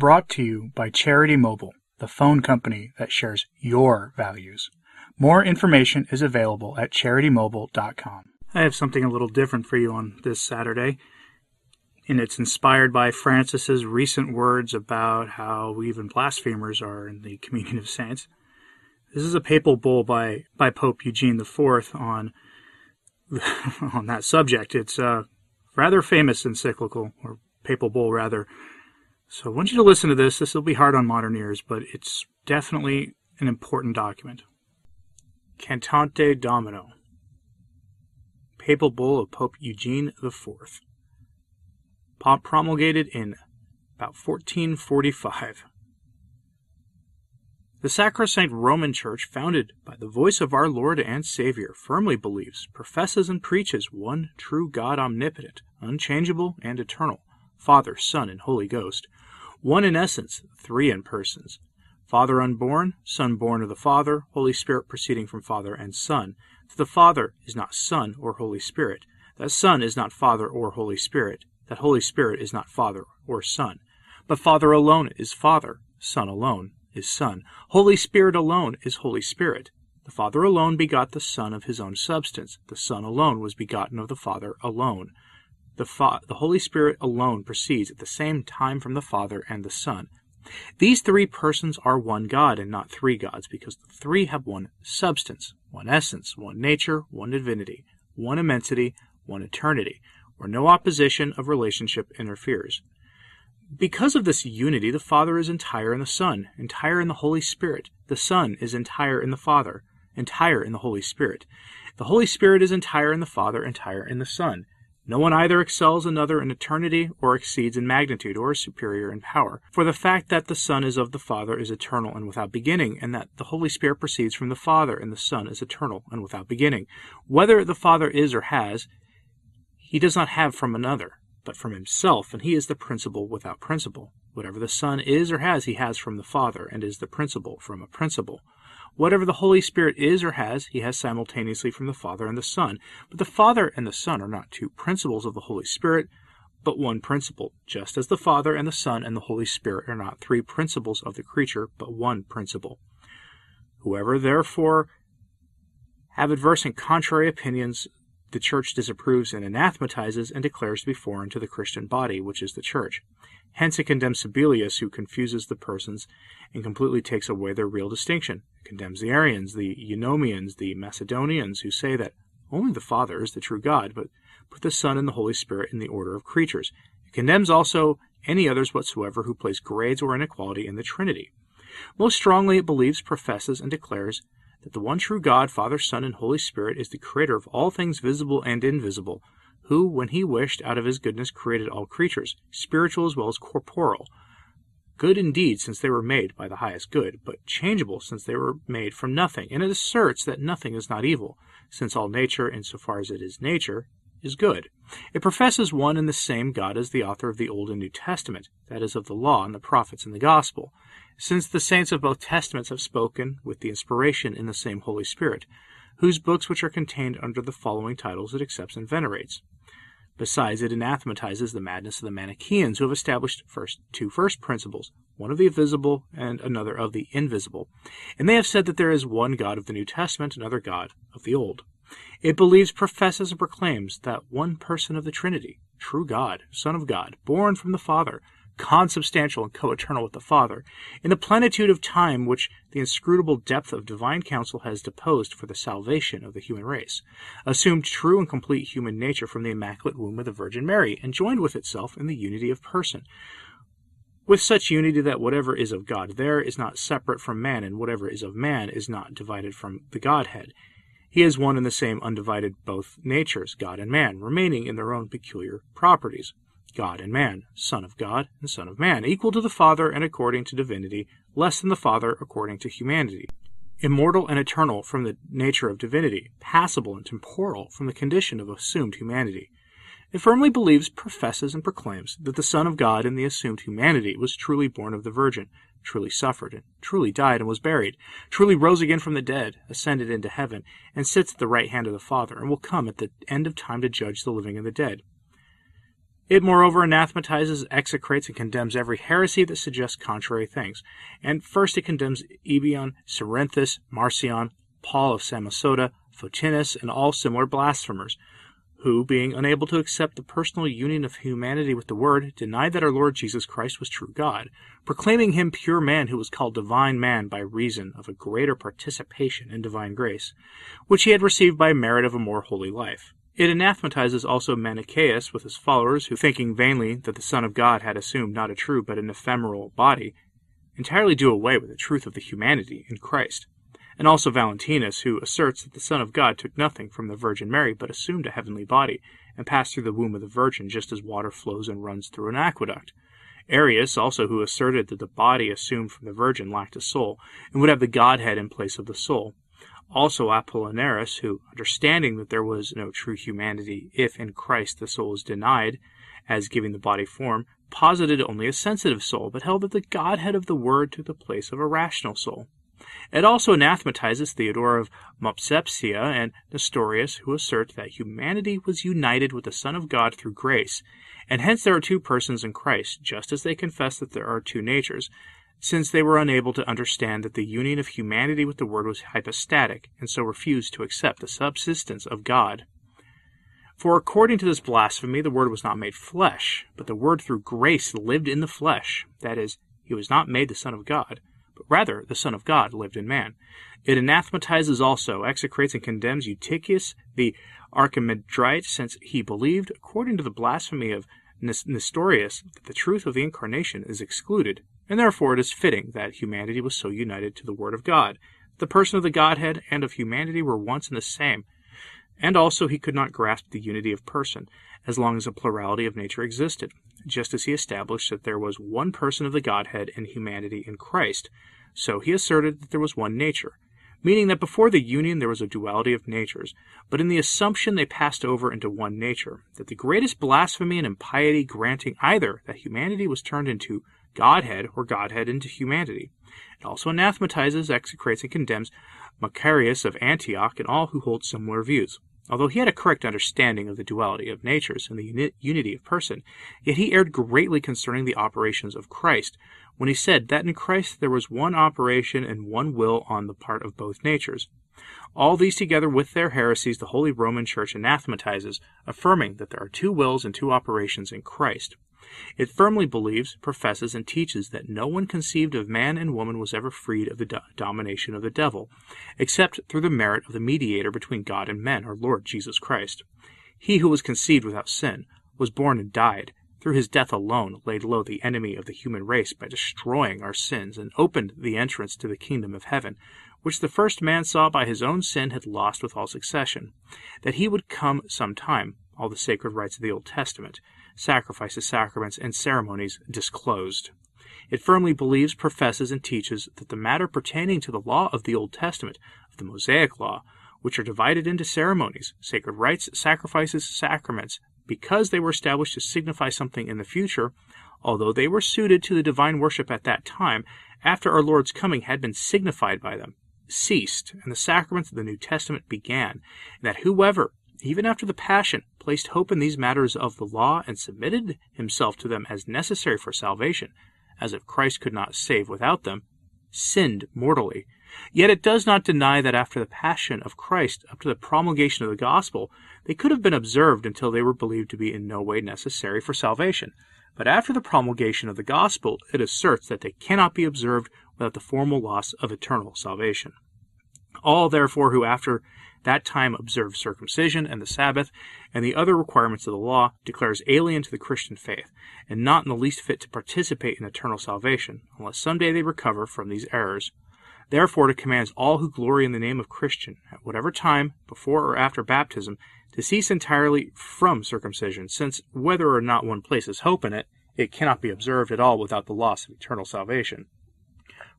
Brought to you by Charity Mobile, the phone company that shares your values. More information is available at charitymobile.com. I have something a little different for you on this Saturday, and it's inspired by Francis's recent words about how even blasphemers are in the communion of saints. This is a papal bull by, by Pope Eugene IV on on that subject. It's a rather famous encyclical, or papal bull rather, so I want you to listen to this. This will be hard on modern ears, but it's definitely an important document. Cantate Domino, Papal Bull of Pope Eugene IV, promulgated in about 1445. The Sacrosanct Roman Church, founded by the voice of our Lord and Savior, firmly believes, professes, and preaches one true God omnipotent, unchangeable, and eternal, Father, Son, and Holy Ghost one in essence, three in persons. Father unborn, Son born of the Father, Holy Spirit proceeding from Father and Son. That the Father is not Son or Holy Spirit. That Son is not Father or Holy Spirit. That Holy Spirit is not Father or Son. But Father alone is Father. Son alone is Son. Holy Spirit alone is Holy Spirit. The Father alone begot the Son of his own substance. The Son alone was begotten of the Father alone. The, Fa- the Holy Spirit alone proceeds at the same time from the Father and the Son. These three persons are one God and not three gods, because the three have one substance, one essence, one nature, one divinity, one immensity, one eternity, where no opposition of relationship interferes. Because of this unity, the Father is entire in the Son, entire in the Holy Spirit. The Son is entire in the Father, entire in the Holy Spirit. The Holy Spirit is entire in the Father, entire in the Son. No one either excels another in eternity, or exceeds in magnitude, or is superior in power. For the fact that the Son is of the Father is eternal and without beginning, and that the Holy Spirit proceeds from the Father, and the Son is eternal and without beginning. Whether the Father is or has, he does not have from another, but from himself, and he is the principle without principle. Whatever the Son is or has, he has from the Father, and is the principle from a principle. Whatever the Holy Spirit is or has, he has simultaneously from the Father and the Son. But the Father and the Son are not two principles of the Holy Spirit, but one principle, just as the Father and the Son and the Holy Spirit are not three principles of the creature, but one principle. Whoever therefore have adverse and contrary opinions, the Church disapproves and anathematizes and declares to be foreign to the Christian body, which is the Church. Hence it condemns Sabellius, who confuses the persons and completely takes away their real distinction. It condemns the Arians, the Eunomians, the Macedonians, who say that only the Father is the true God, but put the Son and the Holy Spirit in the order of creatures. It condemns also any others whatsoever who place grades or inequality in the Trinity. Most strongly it believes, professes, and declares that the one true God, Father, Son, and Holy Spirit, is the creator of all things visible and invisible, who, when he wished, out of his goodness created all creatures, spiritual as well as corporeal, good indeed since they were made by the highest good, but changeable since they were made from nothing. And it asserts that nothing is not evil, since all nature, in so far as it is nature, is good. It professes one and the same God as the author of the Old and New Testament, that is, of the law and the prophets and the gospel, since the saints of both testaments have spoken with the inspiration in the same Holy Spirit, whose books which are contained under the following titles it accepts and venerates. Besides, it anathematizes the madness of the Manichaeans, who have established first two first principles, one of the visible and another of the invisible. And they have said that there is one God of the New Testament, another God of the Old. It believes, professes, and proclaims that one person of the Trinity, true God, Son of God, born from the Father, consubstantial and co-eternal with the Father, in the plenitude of time which the inscrutable depth of divine counsel has deposed for the salvation of the human race, assumed true and complete human nature from the immaculate womb of the Virgin Mary, and joined with itself in the unity of person. With such unity that whatever is of God there is not separate from man, and whatever is of man is not divided from the Godhead. He is one and the same undivided both natures, God and man, remaining in their own peculiar properties. God and man, Son of God and Son of man, equal to the Father and according to divinity, less than the Father according to humanity, immortal and eternal from the nature of divinity, passible and temporal from the condition of assumed humanity. It firmly believes, professes, and proclaims that the Son of God in the assumed humanity was truly born of the Virgin, truly suffered, and truly died and was buried, truly rose again from the dead, ascended into heaven, and sits at the right hand of the Father, and will come at the end of time to judge the living and the dead. It moreover anathematizes, execrates, and condemns every heresy that suggests contrary things. And first it condemns Ebion, Cerinthus, Marcion, Paul of Samosata, Photinus, and all similar blasphemers, who, being unable to accept the personal union of humanity with the Word, denied that our Lord Jesus Christ was true God, proclaiming him pure man who was called divine man by reason of a greater participation in divine grace, which he had received by merit of a more holy life. It anathematizes also Manichaeus with his followers, who, thinking vainly that the Son of God had assumed not a true but an ephemeral body, entirely do away with the truth of the humanity in Christ. And also Valentinus, who asserts that the Son of God took nothing from the Virgin Mary, but assumed a heavenly body, and passed through the womb of the Virgin just as water flows and runs through an aqueduct. Arius, also, who asserted that the body assumed from the Virgin lacked a soul, and would have the Godhead in place of the soul also Apollinaris, who, understanding that there was no true humanity if in Christ the soul is denied as giving the body form, posited only a sensitive soul, but held that the Godhead of the Word took the place of a rational soul. It also anathematizes Theodore of Mopsuestia and Nestorius, who assert that humanity was united with the Son of God through grace, and hence there are two persons in Christ, just as they confess that there are two natures, since they were unable to understand that the union of humanity with the Word was hypostatic, and so refused to accept the subsistence of God. For according to this blasphemy, the Word was not made flesh, but the Word through grace lived in the flesh. That is, he was not made the Son of God, but rather the Son of God lived in man. It anathematizes also, execrates, and condemns Eutychius the Archimandrite, since he believed, according to the blasphemy of Nestorius, that the truth of the Incarnation is excluded and therefore it is fitting that humanity was so united to the Word of God. The person of the Godhead and of humanity were once and the same, and also he could not grasp the unity of person, as long as a plurality of nature existed, just as he established that there was one person of the Godhead and humanity in Christ, so he asserted that there was one nature, meaning that before the union there was a duality of natures, but in the assumption they passed over into one nature, that the greatest blasphemy and impiety granting either that humanity was turned into Godhead or Godhead into humanity. It also anathematizes, execrates, and condemns Macarius of Antioch and all who hold similar views. Although he had a correct understanding of the duality of natures and the uni- unity of person, yet he erred greatly concerning the operations of Christ, when he said that in Christ there was one operation and one will on the part of both natures. All these together with their heresies the Holy Roman Church anathematizes, affirming that there are two wills and two operations in Christ. It firmly believes, professes, and teaches that no one conceived of man and woman was ever freed of the do- domination of the devil, except through the merit of the mediator between God and men, our Lord Jesus Christ. He who was conceived without sin, was born and died, through his death alone laid low the enemy of the human race by destroying our sins, and opened the entrance to the kingdom of heaven, which the first man saw by his own sin had lost with all succession, that he would come some time, all the sacred rites of the Old Testament, sacrifices, sacraments, and ceremonies disclosed. It firmly believes, professes, and teaches that the matter pertaining to the law of the Old Testament, of the Mosaic law, which are divided into ceremonies, sacred rites, sacrifices, sacraments, because they were established to signify something in the future, although they were suited to the divine worship at that time, after our Lord's coming had been signified by them, ceased, and the sacraments of the New Testament began, and that whoever, even after the Passion, placed hope in these matters of the law and submitted himself to them as necessary for salvation, as if Christ could not save without them, sinned mortally. Yet it does not deny that after the Passion of Christ, up to the promulgation of the gospel, they could have been observed until they were believed to be in no way necessary for salvation. But after the promulgation of the gospel, it asserts that they cannot be observed without the formal loss of eternal salvation. All, therefore, who after that time observes circumcision and the Sabbath and the other requirements of the law, declares alien to the Christian faith, and not in the least fit to participate in eternal salvation, unless some day they recover from these errors. Therefore, it commands all who glory in the name of Christian, at whatever time, before or after baptism, to cease entirely from circumcision, since whether or not one places hope in it, it cannot be observed at all without the loss of eternal salvation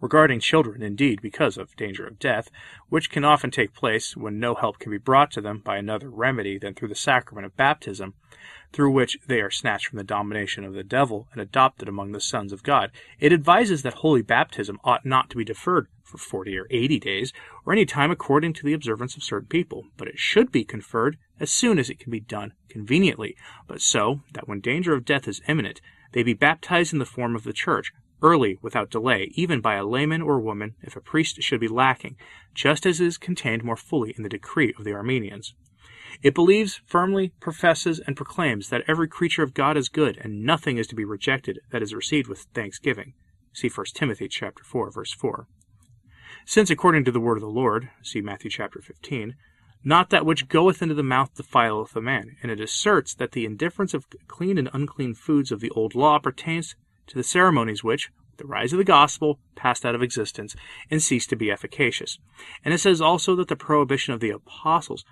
regarding children, indeed, because of danger of death, which can often take place when no help can be brought to them by another remedy than through the sacrament of baptism. through which they are snatched from the domination of the devil and adopted among the sons of God. It advises that holy baptism ought not to be deferred for 40 or 80 days, or any time according to the observance of certain people, but it should be conferred as soon as it can be done conveniently, but so that when danger of death is imminent, they be baptized in the form of the church, early without delay, even by a layman or woman, if a priest should be lacking, just as is contained more fully in the decree of the Armenians. It believes, firmly professes, and proclaims that every creature of God is good, and nothing is to be rejected that is received with thanksgiving. See 1 Timothy chapter 4, verse 4. Since according to the word of the Lord, see Matthew chapter 15, not that which goeth into the mouth defileth a man, and it asserts that the indifference of clean and unclean foods of the old law pertains to the ceremonies which, with the rise of the gospel, passed out of existence and ceased to be efficacious. And it says also that the prohibition of the apostles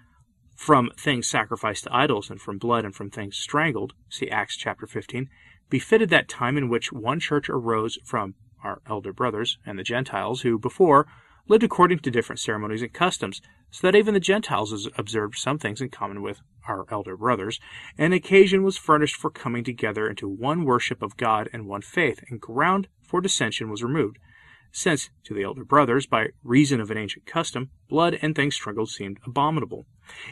from things sacrificed to idols and from blood and from things strangled, see Acts chapter 15, befitted that time in which one church arose from our elder brothers and the Gentiles, who before lived according to different ceremonies and customs, so that even the Gentiles observed some things in common with our elder brothers, and occasion was furnished for coming together into one worship of God and one faith, and ground for dissension was removed since to the elder brothers, by reason of an ancient custom, blood and things strangled seemed abominable.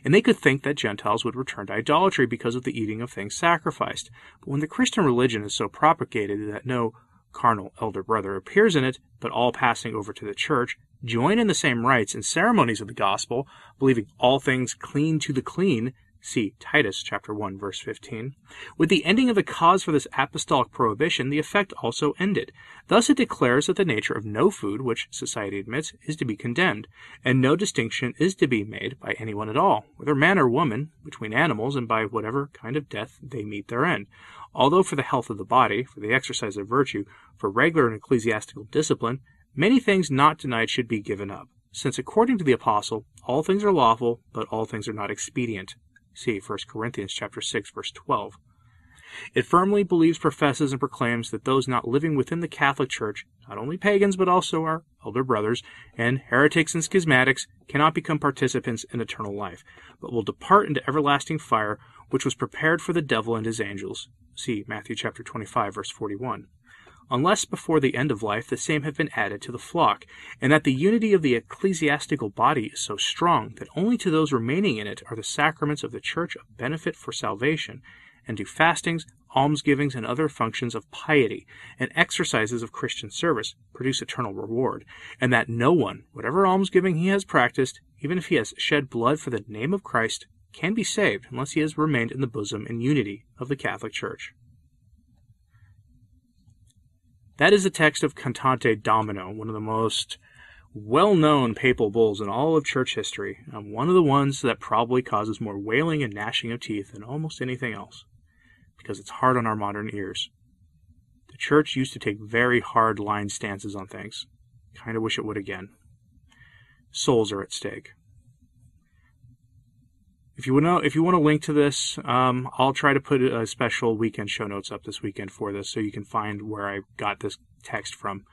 And they could think that Gentiles would return to idolatry because of the eating of things sacrificed. But when the Christian religion is so propagated that no carnal elder brother appears in it, but all passing over to the church, join in the same rites and ceremonies of the gospel, believing all things clean to the clean, See Titus chapter 1 verse 15. With the ending of the cause for this apostolic prohibition, the effect also ended. Thus it declares that the nature of no food which society admits is to be condemned, and no distinction is to be made by anyone at all, whether man or woman, between animals and by whatever kind of death they meet their end. Although for the health of the body, for the exercise of virtue, for regular and ecclesiastical discipline, many things not denied should be given up, since according to the apostle, all things are lawful, but all things are not expedient. See 1 Corinthians chapter 6 verse 12. It firmly believes, professes, and proclaims that those not living within the Catholic Church, not only pagans but also our elder brothers, and heretics and schismatics, cannot become participants in eternal life, but will depart into everlasting fire, which was prepared for the devil and his angels. See Matthew chapter 25 verse 41 unless before the end of life the same have been added to the flock, and that the unity of the ecclesiastical body is so strong that only to those remaining in it are the sacraments of the Church of benefit for salvation, and do fastings, almsgivings, and other functions of piety, and exercises of Christian service produce eternal reward, and that no one, whatever almsgiving he has practiced, even if he has shed blood for the name of Christ, can be saved unless he has remained in the bosom and unity of the Catholic Church. That is the text of Cantate Domino, one of the most well known papal bulls in all of church history, and one of the ones that probably causes more wailing and gnashing of teeth than almost anything else, because it's hard on our modern ears. The church used to take very hard line stances on things. Kind of wish it would again. Souls are at stake. If you want to, if you want to link to this, um, I'll try to put a special weekend show notes up this weekend for this, so you can find where I got this text from.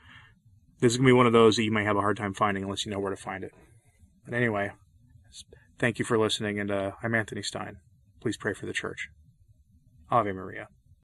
This is gonna be one of those that you may have a hard time finding unless you know where to find it. But anyway, thank you for listening, and uh, I'm Anthony Stein. Please pray for the church. Ave Maria.